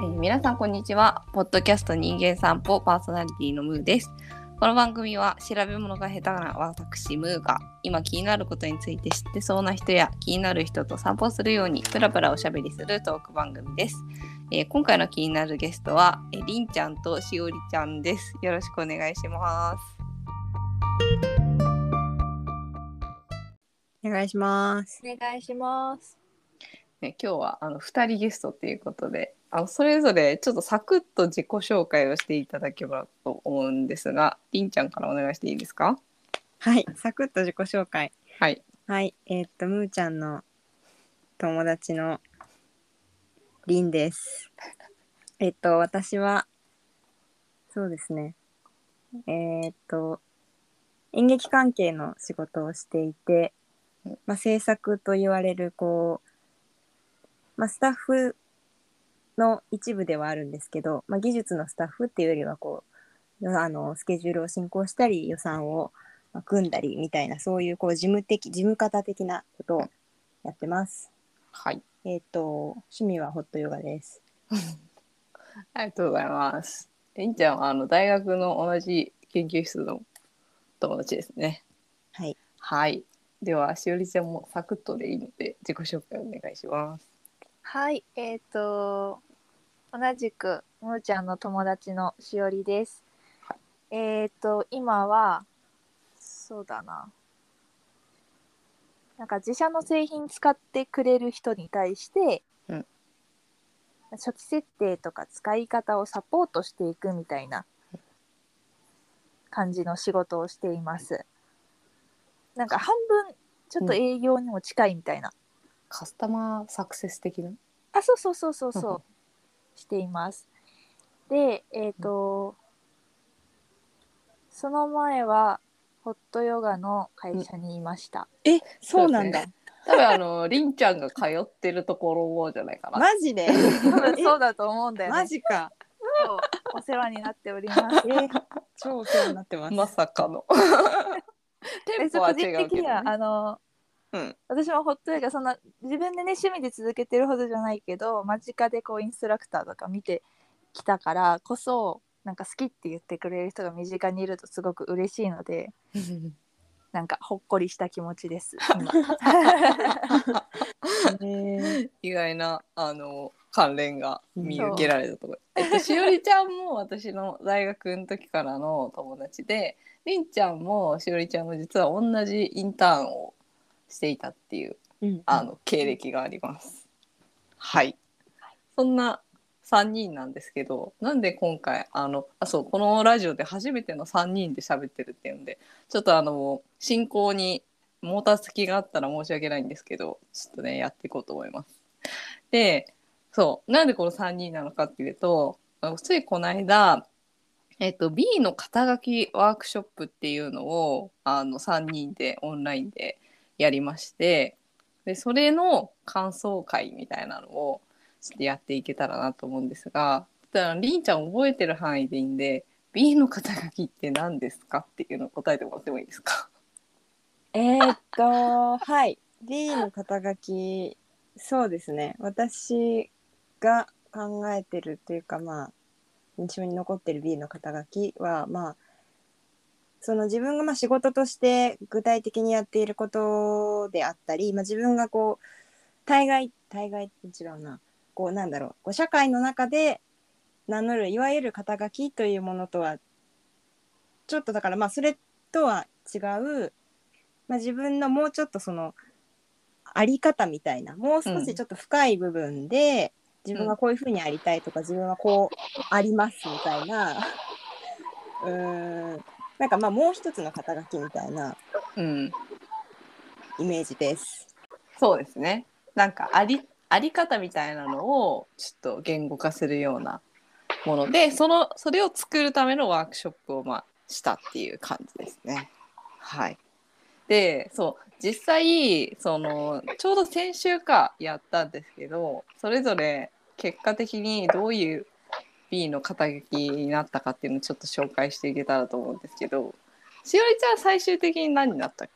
えー皆さんこんにちは。ポッドキャスト人間散歩パーソナリティのムーです。この番組は調べ物が下手な私ムーが今気になることについて知ってそうな人や気になる人と散歩するようにプラプラおしゃべりするトーク番組です。えー今回の気になるゲストは、えーりんちゃんとしおりちゃんです。よろしくお願いします。お願いします。お願いします。ね、今日はあの2人ゲストっていうことであのそれぞれちょっとサクッと自己紹介をしていただければと思うんですがりんちゃんからお願いしていいですか？はい、サクッと自己紹介。はいはい、えーっと、むーちゃんの友達のりんです。えっと、私は、そうですね。えーっと、演劇関係の仕事をしていて、まあ、制作と言われる、こう、まあ、スタッフの一部ではあるんですけど、まあ、技術のスタッフっていうよりは、こう、あの、スケジュールを進行したり、予算をまあ組んだりみたいなそういうこう事務的事務方的なことをやってます。はいえっ、と趣味はホットヨガです。ありがとうございますりんちゃんはあの大学の同じ研究室の友達ですねはい。はいではしおりちゃんもサクッとでいいので自己紹介お願いしますはい、えっ、と同じくむーちゃんの友達のしおりです。えっ、と今はそうだな。なんか自社の製品使ってくれる人に対して、うん初期設定とか使い方をサポートしていくみたいな感じの仕事をしています。なんか半分ちょっと営業にも近いみたいな。カスタマーサクセス的な？あ、そうそうそうそうそう。しています。で、えっ、と、その前は、ホットヨガの会社にいました。えそうなんだ。多分あのりんちゃんが通ってるところじゃないかな、マジで？多分そうだと思うんだよね。マジか。そうお世話になっております。えー、超お世話になってます。まさかの テンえポは個人違うけど、ね的には、、あの、うん。私もホットヨガそんな自分でね趣味で続けてるほどじゃないけど間近でこうインストラクターとか見てきたからこそなんか好きって言ってくれる人が身近にいるとすごく嬉しいのでなんかほっこりした気持ちです意外なあの関連が見受けられたとこ。ろ、えっと、しおりちゃんも私の大学の時からの友達でりんちゃんもしおりちゃんも実は同じインターンをしていたっていううんあの経歴があります。はい。そんな3人なんですけど、なんで今回あのあそうこのラジオで初めての3人で喋ってるっていうんで、ちょっとあの進行にもたつきがあったら申し訳ないんですけど、ちょっとねやっていこうと思います。で、そうなんでこの3人なのかっていうと、ついこの間。えっと、B の肩書きワークショップっていうのをあの3人でオンラインでやりましてでそれの感想会みたいなのをちょっとやっていけたらなと思うんですがだりんちゃん覚えてる範囲でいいんで B の肩書きって何ですかっていうのを答えてもらってもいいですか？えーっとはい。B の肩書きそうですね。私が考えてるというかまあ印象に残ってる B の肩書きはまあその自分がまあ仕事として具体的にやっていることであったり、まあ、自分がこう対外対外違うな。こうなんだろう。こう社会の中で名乗るいわゆる肩書きというものとはちょっとだからまあそれとは違う、まあ、自分のもうちょっとそのあり方みたいなもう少しちょっと深い部分で、自分がこういうふうにありたいとか、自分はこうありますみたいな。うーんなんかまあもう一つの肩書きみたいなうんイメージです。そうですねなんかありあり方みたいなのをちょっと言語化するようなものでそのそれを作るためのワークショップをまあしたっていう感じですね。はい、でそう実際そのちょうど先週かやったんですけどそれぞれ結果的にどういう B の肩書きになったかっていうのをちょっと紹介していけたらと思うんですけどしおりちゃん最終的に何になった？っ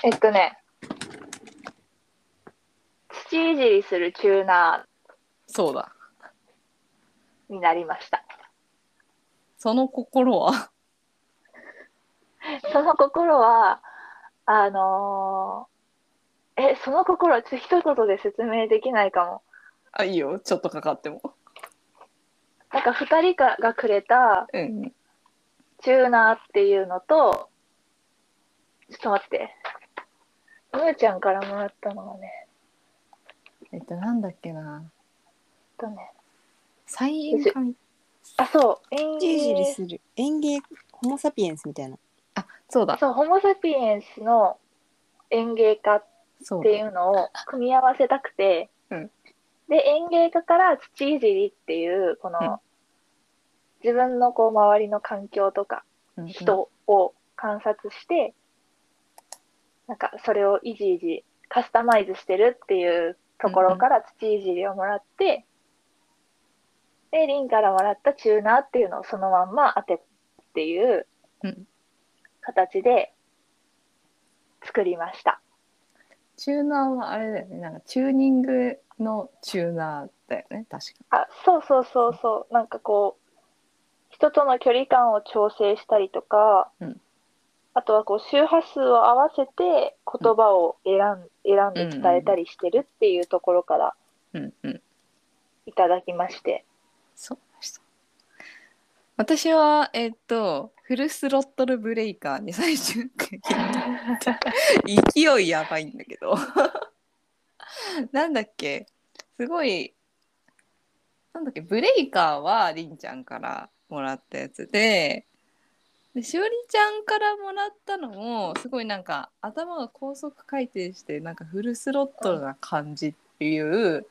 けえっとね土いじりするチューナそうだになりました。その心は？その心は、あのーえ、その心はちょっと一言で説明できないかも。あ、いいよ。ちょっとかかっても。なんか二人ががくれたうん。チューナーっていうのと、ちょっと待って。むーちゃんからもらったのがね、えっと、なんだっけな。えっとね、菜園館。あ、そう、園じりじする園芸ホモ・サピエンスみたいなあ、そうだ。そう、ホモ・サピエンスの園芸家っそうだ。ていうのを組み合わせたくて、うんで、園芸家から土いじりっていう、この、うん自分のこう周りの環境とかうんうん人を観察して、なんかそれをいじいじカスタマイズしてるっていうところから土いじりをもらって、で、リンからもらったチューナーっていうのをそのまんま当てっていううん形で作りました。チューナーはあれだよね。なんかチューニングのチューナーだよね。確か。あ、そうそうそうそう。なんかこう、人との距離感を調整したりとか、うんあとはこう周波数を合わせて言葉を選ん選んで伝えたりしてるっていうところからうんうん。いただきまして。そうでした。私は、えっと、フルスロットルブレイカーに最終回 勢いやばいんだけど。なんだっけ？すごい、なんだっけブレイカーはりんちゃんからもらったやつで、でしおりちゃんからもらったのもすごいなんか頭が高速回転してなんかフルスロットルな感じっていう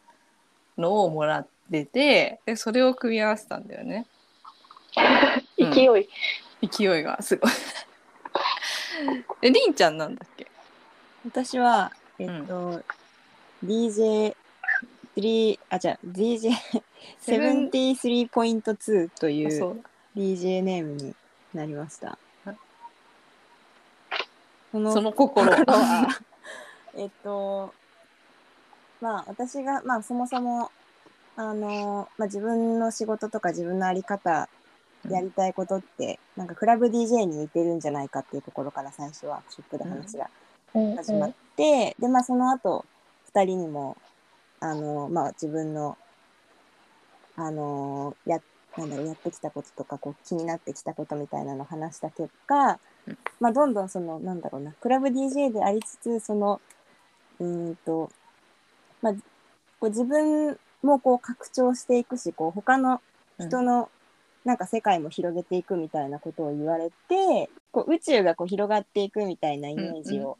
のをもらっててでそれを組み合わせたんだよね。うん。勢い。勢いがすごい。えりんちゃんなんだっけ？私はえっと、DJ3 あじゃあ DJ73.2 というあそう。だ DJ ネームになりました。はい。そのその心心は？えっとまあ私がまあそもそもあの、まあ、自分の仕事とか自分の在り方やりたいことって、なんかクラブ DJ に似てるんじゃないかっていうところから最初ワークショップで話が始まって、でまあその後2人にもあのまあ自分のあのやなんだろうやってきたこととかこう気になってきたことみたいなのを話した結果、うん。まあどんどんそのなんだろうなクラブ DJ でありつつそのうーんとまあこう自分もこう拡張していくしこう他の人のなんか世界も広げていくみたいなことを言われて、こう宇宙がこう広がっていくみたいなイメージを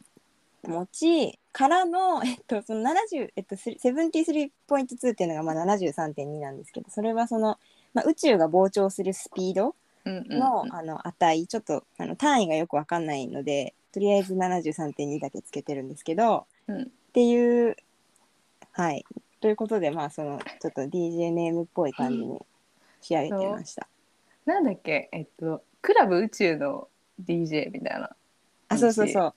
持ち、からの、えっと、その70、えっと、73.2っていうのがまあ73.2なんですけど、それはその、まあ、宇宙が膨張するスピードの,、あの値、ちょっとあの単位がよくわかんないので、とりあえず73.2だけつけてるんですけど、うんっていう、はい。ということで、まあ、その、ちょっと DJ ネームっぽい感じに仕上げてました。なんだっけ？えっとクラブ宇宙の DJ みたいなあ、そうそうそう。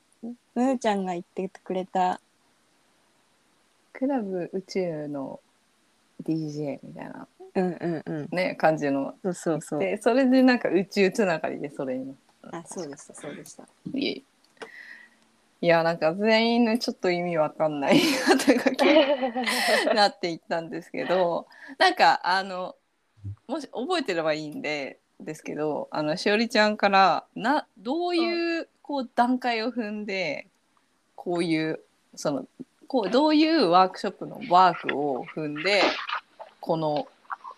むーちゃんが言ってくれた、クラブ宇宙の DJ みたいな。うんうんうん。ね感じの。そうそうそう。でそれでなんか宇宙つながりでそれに。あ、そうでした、そうでした。いえ。いやなんか全員のちょっと意味わかんない。肩書きになっていったんですけど。なんかあのもし覚えてればいいんでですけどあのしおりちゃんからなどういうこう段階を踏んでこういうそのこうどういうワークショップのワークを踏んでこの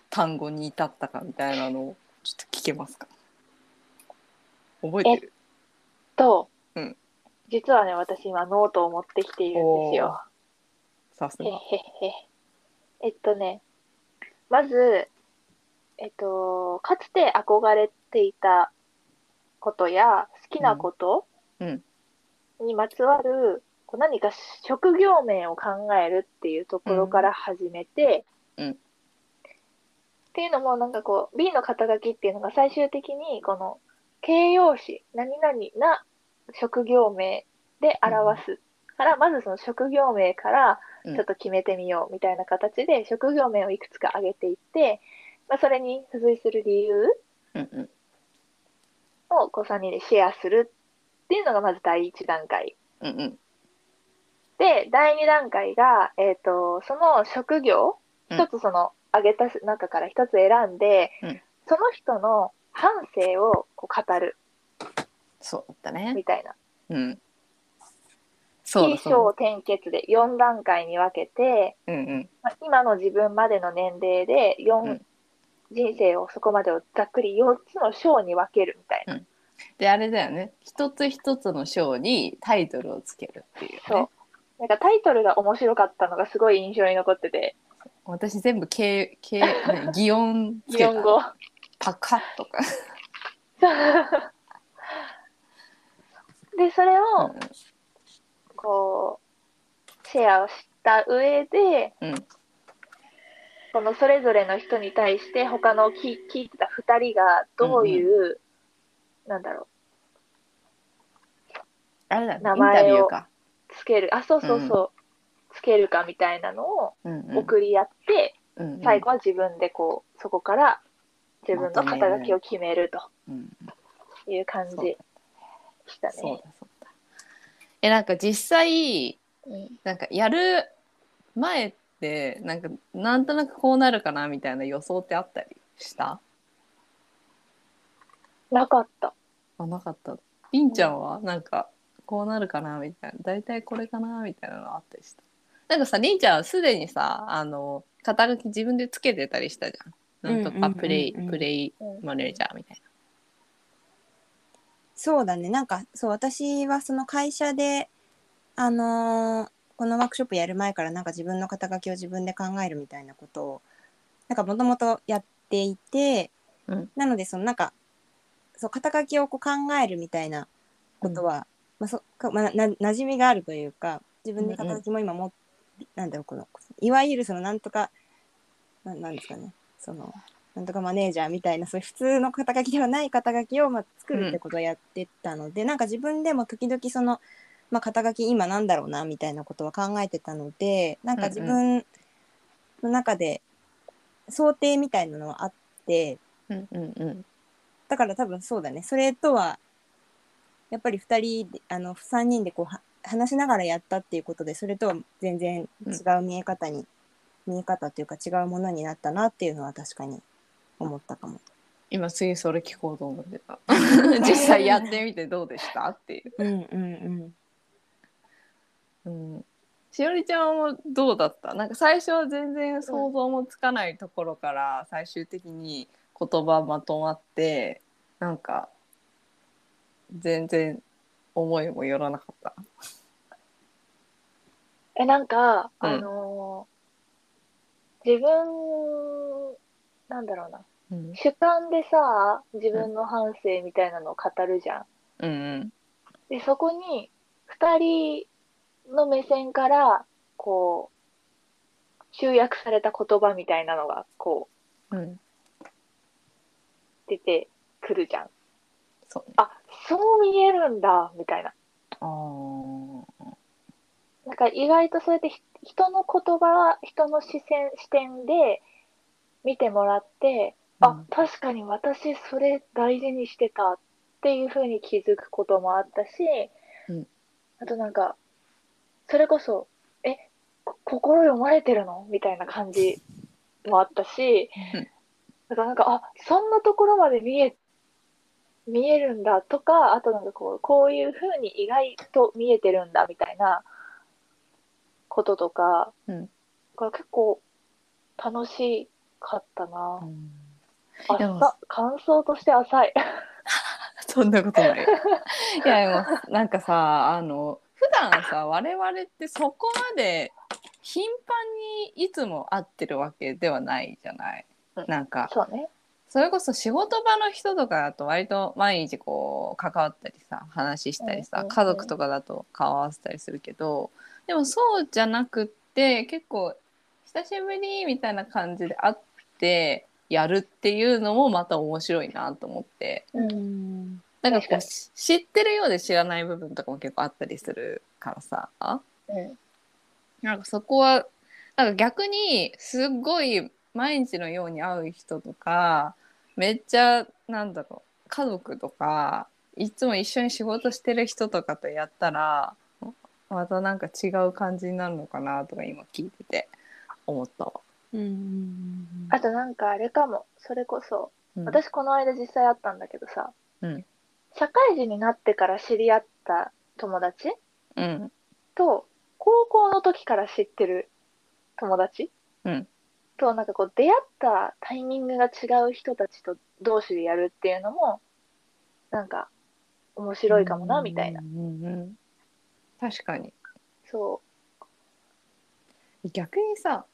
単語に至ったかみたいなのをちょっと聞けますか？覚えてる？と、うん。実はね、私今ノートを持ってきているんですよ。さすが。へへへ。えっとね、まず、えっと、かつて憧れていたことや好きなことうん。にまつわる、こう何か職業名を考えるっていうところから始めて、うん。っていうのもなんかこう B の肩書きっていうのが最終的にこの形容詞何々な職業名で表すから、まずその職業名からうん。ちょっと決めてみようみたいな形で職業名をいくつか挙げていって、まあ、それに付随する理由うんうんをこう3人でシェアするっていうのがまず第一段階。うんうん。で、第二段階が、えっ、と、その職業、うん。一つその、挙げた中から一つ選んで、うん。その人の半生をこう語る。そうだったね。みたいな。うん。そうだ起承そう転結で4段階に分けて、だうんうん。まあ、今の自分までの年齢で4、うん人生をそこまでをざっくり4つの章に分けるみたいな。であれだよね。一つ一つの章にタイトルをつけるっていうね。そう。なんかタイトルが面白かったのがすごい印象に残ってて、私全部形形何擬音つけた。擬音語。パカッとか。で、それうをこう、シェアをした上で、んうんこのそれぞれの人に対して他の聞聞いてた2人がどういう、なんだろあれだ名前をつける、あ、そうそうそう、つけるかみたいなのをうんうん。送り合って、うんうん。最後は自分でこう、そこから自分の肩書きを決めるとうんいう感じしたそうね。えなんか実際うん。なんかやる前ってなんかなんとなくこうなるかなみたいな予想ってあったりした？なかった。あなかった。りんちゃんは？なんかこうなるかなみたいな。大体これかなみたいなのあったりした？なんかさりんちゃんはすでにさあの肩書き自分でつけてたりしたじゃん。なんとかうんうんうん。うんプレイプレイマネージャーみたいそうだね。なんかそう私はその会社であのーこのワークショップやる前からなんか自分の肩書きを自分で考えるみたいなことをなんかもともとやっていて、うん。なのでそのなんかそう肩書きをこう考えるみたいなことは、まあそかまあ、な馴染みがあるというか自分で肩書きも今も、なんだろうこのいわゆるそのなんとかななんですかね。そのなんとかマネージャーみたいなそういう普通の肩書きではない肩書きをまあ作るってことをやってたので、なんか自分でも時々その、まあ、肩書き今なんだろうなみたいなことは考えてたのでなんか自分の中で想定みたいなのはあってなうんうんうん。だから多分そうだね。それとはやっぱり2人であの3人でこうは話しながらやったっていうことでそれとは全然違う見え方に、見え方というか違うものになったなっていうのは確かに思ったかも。今次それ聞こうと思ってた。実際やってみてどうでしたっていう。うんうんうんうんしおりちゃんはどうだった？なんか最初は全然想像もつかないところから最終的に言葉まとまってなんか全然思いもよらなかった？え、なんか、うんあのー自分、なんだろうな。うん主観でさ、自分の反省みたいなのを語るじゃん。うんで、そこに、二人の目線から、こう、集約された言葉みたいなのが、こう、うん出てくるじゃん。そうね。あ、そう見えるんだ、みたいな。なんか意外とそうやってひ人の言葉、人の視線、視点で見てもらって、あうん、確かに私それ大事にしてたっていうふうに気づくこともあったし、うんあとなんか、それこそ、え、こ心読まれてるの？みたいな感じもあったしうん、だからなんか、あ、そんなところまで見え、見えるんだとか、あとなんかこう、こういうふうに意外と見えてるんだみたいなこととか、うんが結構楽しかったな。うん感想として浅い。そんなことない。いやでもなんかさあの普段さ我々ってそこまで頻繁にいつも会ってるわけではないじゃない？うん。なんかそうね。それこそ仕事場の人とかだと割と毎日こう関わったりさ話したりさうんうんうん家族とかだと顔合わせたりするけどでもそうじゃなくって結構久しぶりみたいな感じで会ってやるっていうのもまた面白いなと思って。うんなんかこうし知ってるようで知らない部分とかも結構あったりするからさ。うん。なんかそこはなんか逆にすっごい毎日のように会う人とかめっちゃなんだろう家族とかいつも一緒に仕事してる人とかとやったらまたなんか違う感じになるのかなとか今聞いてて思ったわ。うんうん。あとなんかあれかも。それこそうん、私この間実際会ったんだけどさ、うん社会人になってから知り合った友達？うん。と高校の時から知ってる友達、うん。となんかこう出会ったタイミングが違う人たちと同士でやるっていうのもなんか面白いかもなみたいな、うんうんうん。確かに。そ逆にさ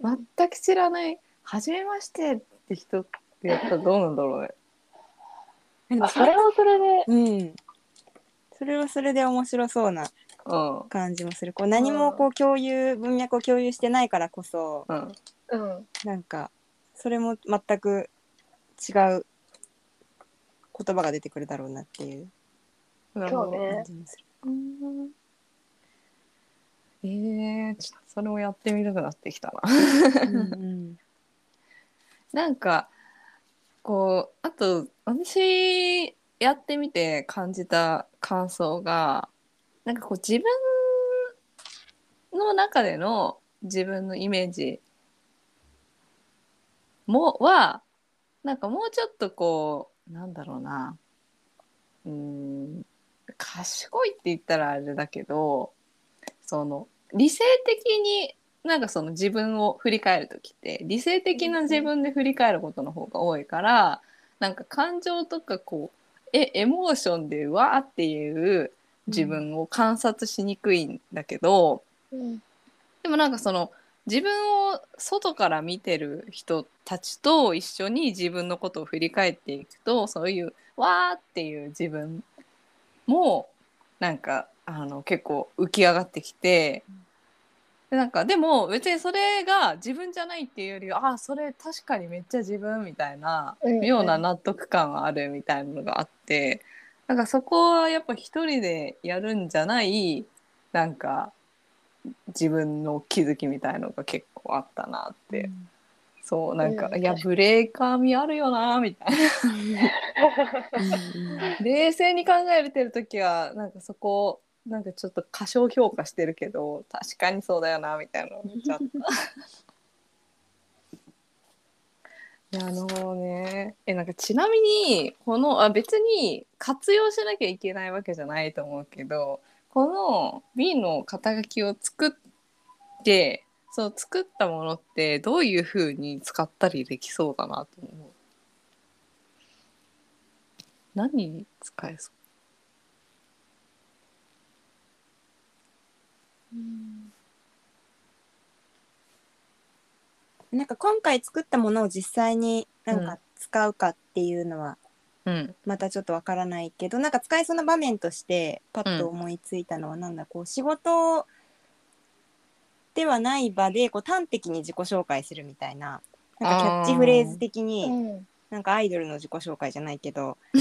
全く知らない「初めまして」って人ってやったらどうなんだろうね。うでもあそれもそれで。うん。それはそれで面白そうなうん。感じもする。こう何もこう共有文脈を共有してないからこそうん。うんなんかそれも全く違う言葉が出てくるだろうなっていうなるほどそうね。感じもする。うんえー、ちょっとそれもやってみたくなってきたな。うん。なんかこうあと私やってみて感じた感想がなんかこう自分の中での自分のイメージもはなんかもうちょっとこうなんだろうな。うん賢いって言ったらあれだけどその理性的になんかその自分を振り返る時って理性的な自分で振り返ることの方が多いからなんか感情とかこうえエモーションでわーっていう自分を観察しにくいんだけど、うん。でもなんかその自分を外から見てる人たちと一緒に自分のことを振り返っていくとそういうわーっていう自分もなんかあの結構浮き上がってきてでなんかでも別にそれが自分じゃないっていうよりはあそれ確かにめっちゃ自分みたいなうんような納得感はあるみたいなのがあってなんかそこはやっぱ一人でやるんじゃないなんか自分の気づきみたいのが結構あったなって、そうなんか、いやうん。確かブレーカー味あるよなみたいな。冷静に考えてる時はなんかそこなんかちょっと過小評価してるけど確かにそうだよなみたいな のめっちゃあった。いやあのねえなんかちなみにこのあ別に活用しなきゃいけないわけじゃないと思うけどこの B の肩書きを作ってそう作ったものってどういうふうに使ったりできそうだなと思う？何に使えそう？なんか今回作ったものを実際になんか使うかっていうのはうん。またちょっとわからないけどなんか使えそうな場面としてパッと思いついたのはなんだこう仕事ではない場でこう端的に自己紹介するみたいななんかキャッチフレーズ的うにんなんかアイドルの自己紹介じゃないけど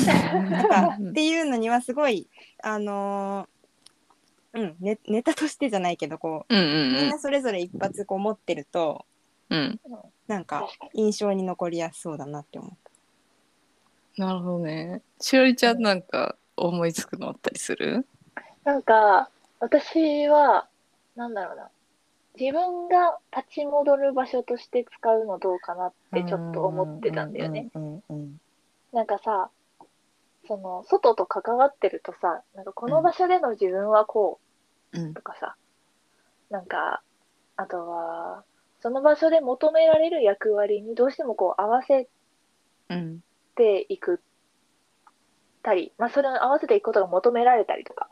なんかっていうのにはすごいあのーうんネネタとしてじゃないけどこうんううん。みんなそれぞれ一発こう持ってるとうん。なんか印象に残りやすそうだなって思った。なるほどね。しおりちゃんなんか思いつくのあったりする？なんか私はなんだろうな。自分が立ち戻る場所として使うのどうかなってちょっと思ってたんだよね。うんうんうん。なんかさその外と関わってるとさなんかこの場所での自分はこうん。うとかさ、なんかあとはその場所で求められる役割にどうしてもこう合わせうん。ていくたり、まあ、それを合わせていくことが求められたりとか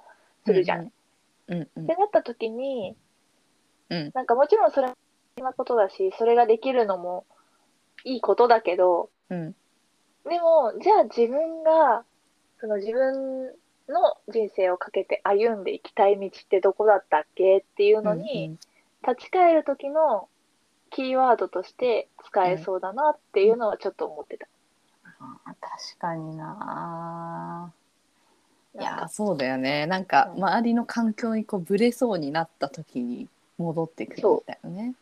するじゃん。うんうん。ってなった時に、うん。なんかもちろんそれなことだしそれができるのもいいことだけどうん。でもじゃあ自分がその自分の人生をかけて歩んでいきたい道ってどこだったっけっていうのに、立ち返る時のキーワードとして使えそうだなっていうのはちょっと思ってた。あー確かにな。いやそうだよね。なんかうん。周りの環境にこうブレそうになった時に戻ってくるみたいなね。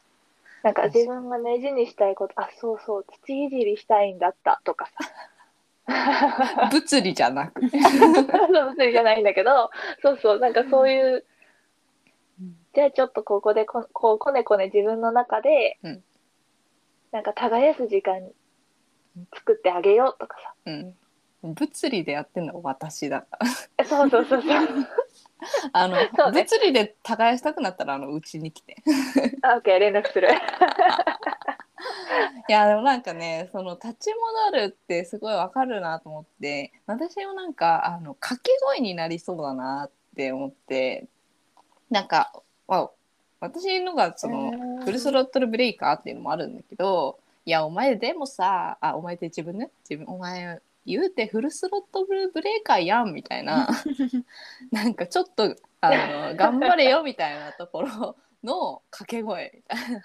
なんか自分が大事にしたいこと、あ、そうそう、土いじりしたいんだったとかさ。物理じゃなく。物理じゃないんだけど、そうそう、なんかそういう、うん。じゃあちょっとここでここうこねこね自分の中で、うん。なんか耕す時間作ってあげようとかさ。うん。物理でやってんのは私だ。からえそうそうそうそう。あの、ね。物理で耕したくなったらあのうちに来て。あ、オッケー、連絡する。いやでもなんかねその立ち戻るってすごいわかるなと思って私もなんかあの掛け声になりそうだなって思ってなんか、まあ、私のがそのフルスロットルブレイカーっていうのもあるんだけどいやお前でもさあお前って自分ね自分お前言うてフルスロットルブレイカーやんみたいな なんかちょっとあの頑張れよみたいなところの掛け声みたいな。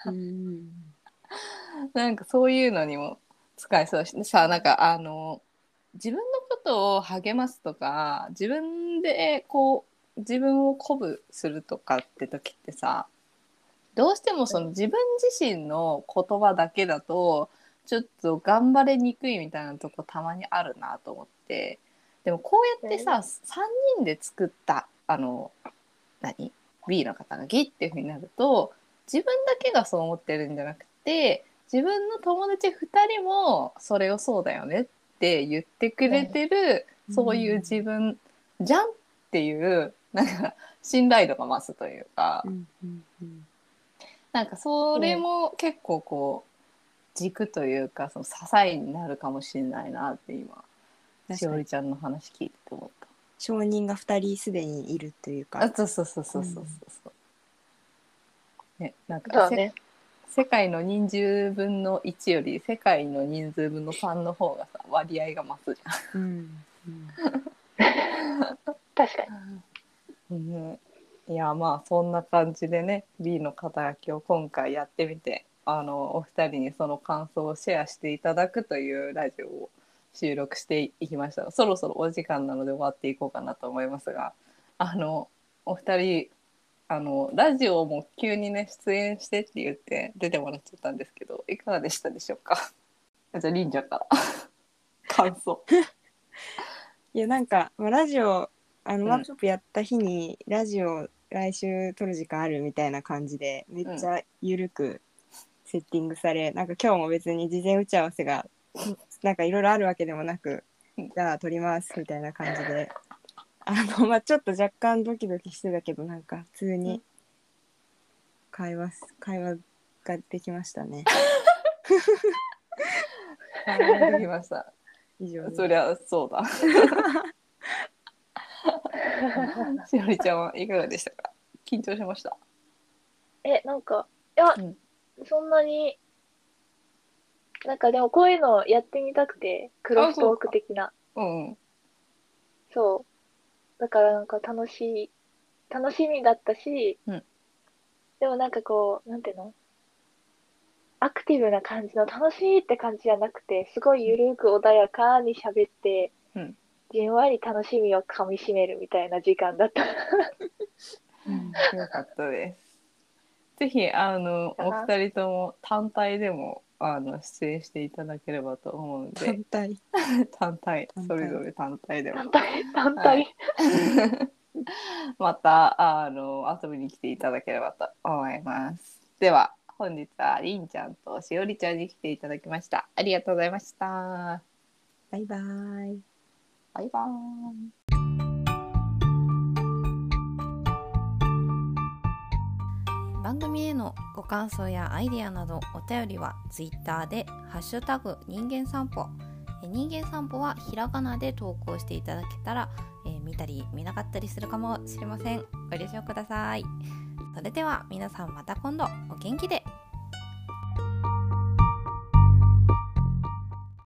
う んなんかそういうのにも使えそうだしさなんかあの自分のことを励ますとか自分でこう自分を鼓舞するとかって時ってさどうしてもその自分自身の言葉だけだとちょっと頑張れにくいみたいなとこたまにあるなと思って。でもこうやってさ3人で作ったあの何？B の肩書きっていうふうになると自分だけがそう思ってるんじゃなくて自分の友達2人もそれをそうだよねって言ってくれてる、うんそういう自分じゃんっていうなんか信頼度が増すというか、うんうんうん。なんかそれも結構こう軸というかその支えになるかもしれないなって今しおりちゃんの話聞いてて思った。承認が二人すでにいるというか。あそうそうそうそうそうそう。そう。ねなんかせそうね。世界の人数分の1より世界の人数分の3の方がさ割合が増すじうん。うん。確かに。ゃん。うん、いやまあそんな感じでね B の肩書きを今回やってみてあのお二人にその感想をシェアしていただくというラジオを収録していきました。そろそろお時間なので終わっていこうかなと思いますがあのお二人あのラジオも急にね出演してって言って出てもらっちゃったんですけどいかがでしたでしょうか？じゃありんちゃんから。感想。いやなんか、まあ、ラジオあのうん。ワークショップやった日に、ラジオ来週撮る時間あるみたいな感じでめっちゃゆるくセッティングされ、なんか今日も別に事前打ち合わせがなんかいろいろあるわけでもなく、うん。じゃあ撮りますみたいな感じであのまあちょっと若干ドキドキしてたけどなんか普通に会話す会話ができましたねはいできました。以上ですそりゃそうだ。しおりちゃんはいかがでしたか？緊張しました？え、なんか、いや、うんそんなに、なんかでもこういうのやってみたくて、クロストーク的な。うんうん。そう。だからなんか楽しい、楽しみだったし、うん。でもなんかこう、なんていうの？アクティブな感じの楽しいって感じじゃなくて、すごいゆるく穏やかに喋って、うん。じんわり楽しみをかみしめるみたいな時間だった。うん。よかったです。ぜひあのお二人とも単体でもあの出演していただければと思うので単体 単体それぞれ単体でも単体、単体。またあの遊びに来ていただければと思います。では本日はりんちゃんとしおりちゃんに来ていただきました。ありがとうございました。バイバイバイバーイ。番組へのご感想やアイデアなどお便りは Twitter で「ハッシュタグ人間散歩」え人間散歩はひらがなで投稿していただけたら、えー見たり見なかったりするかもしれません。ご了承ください。それでは皆さんまた今度。お元気で。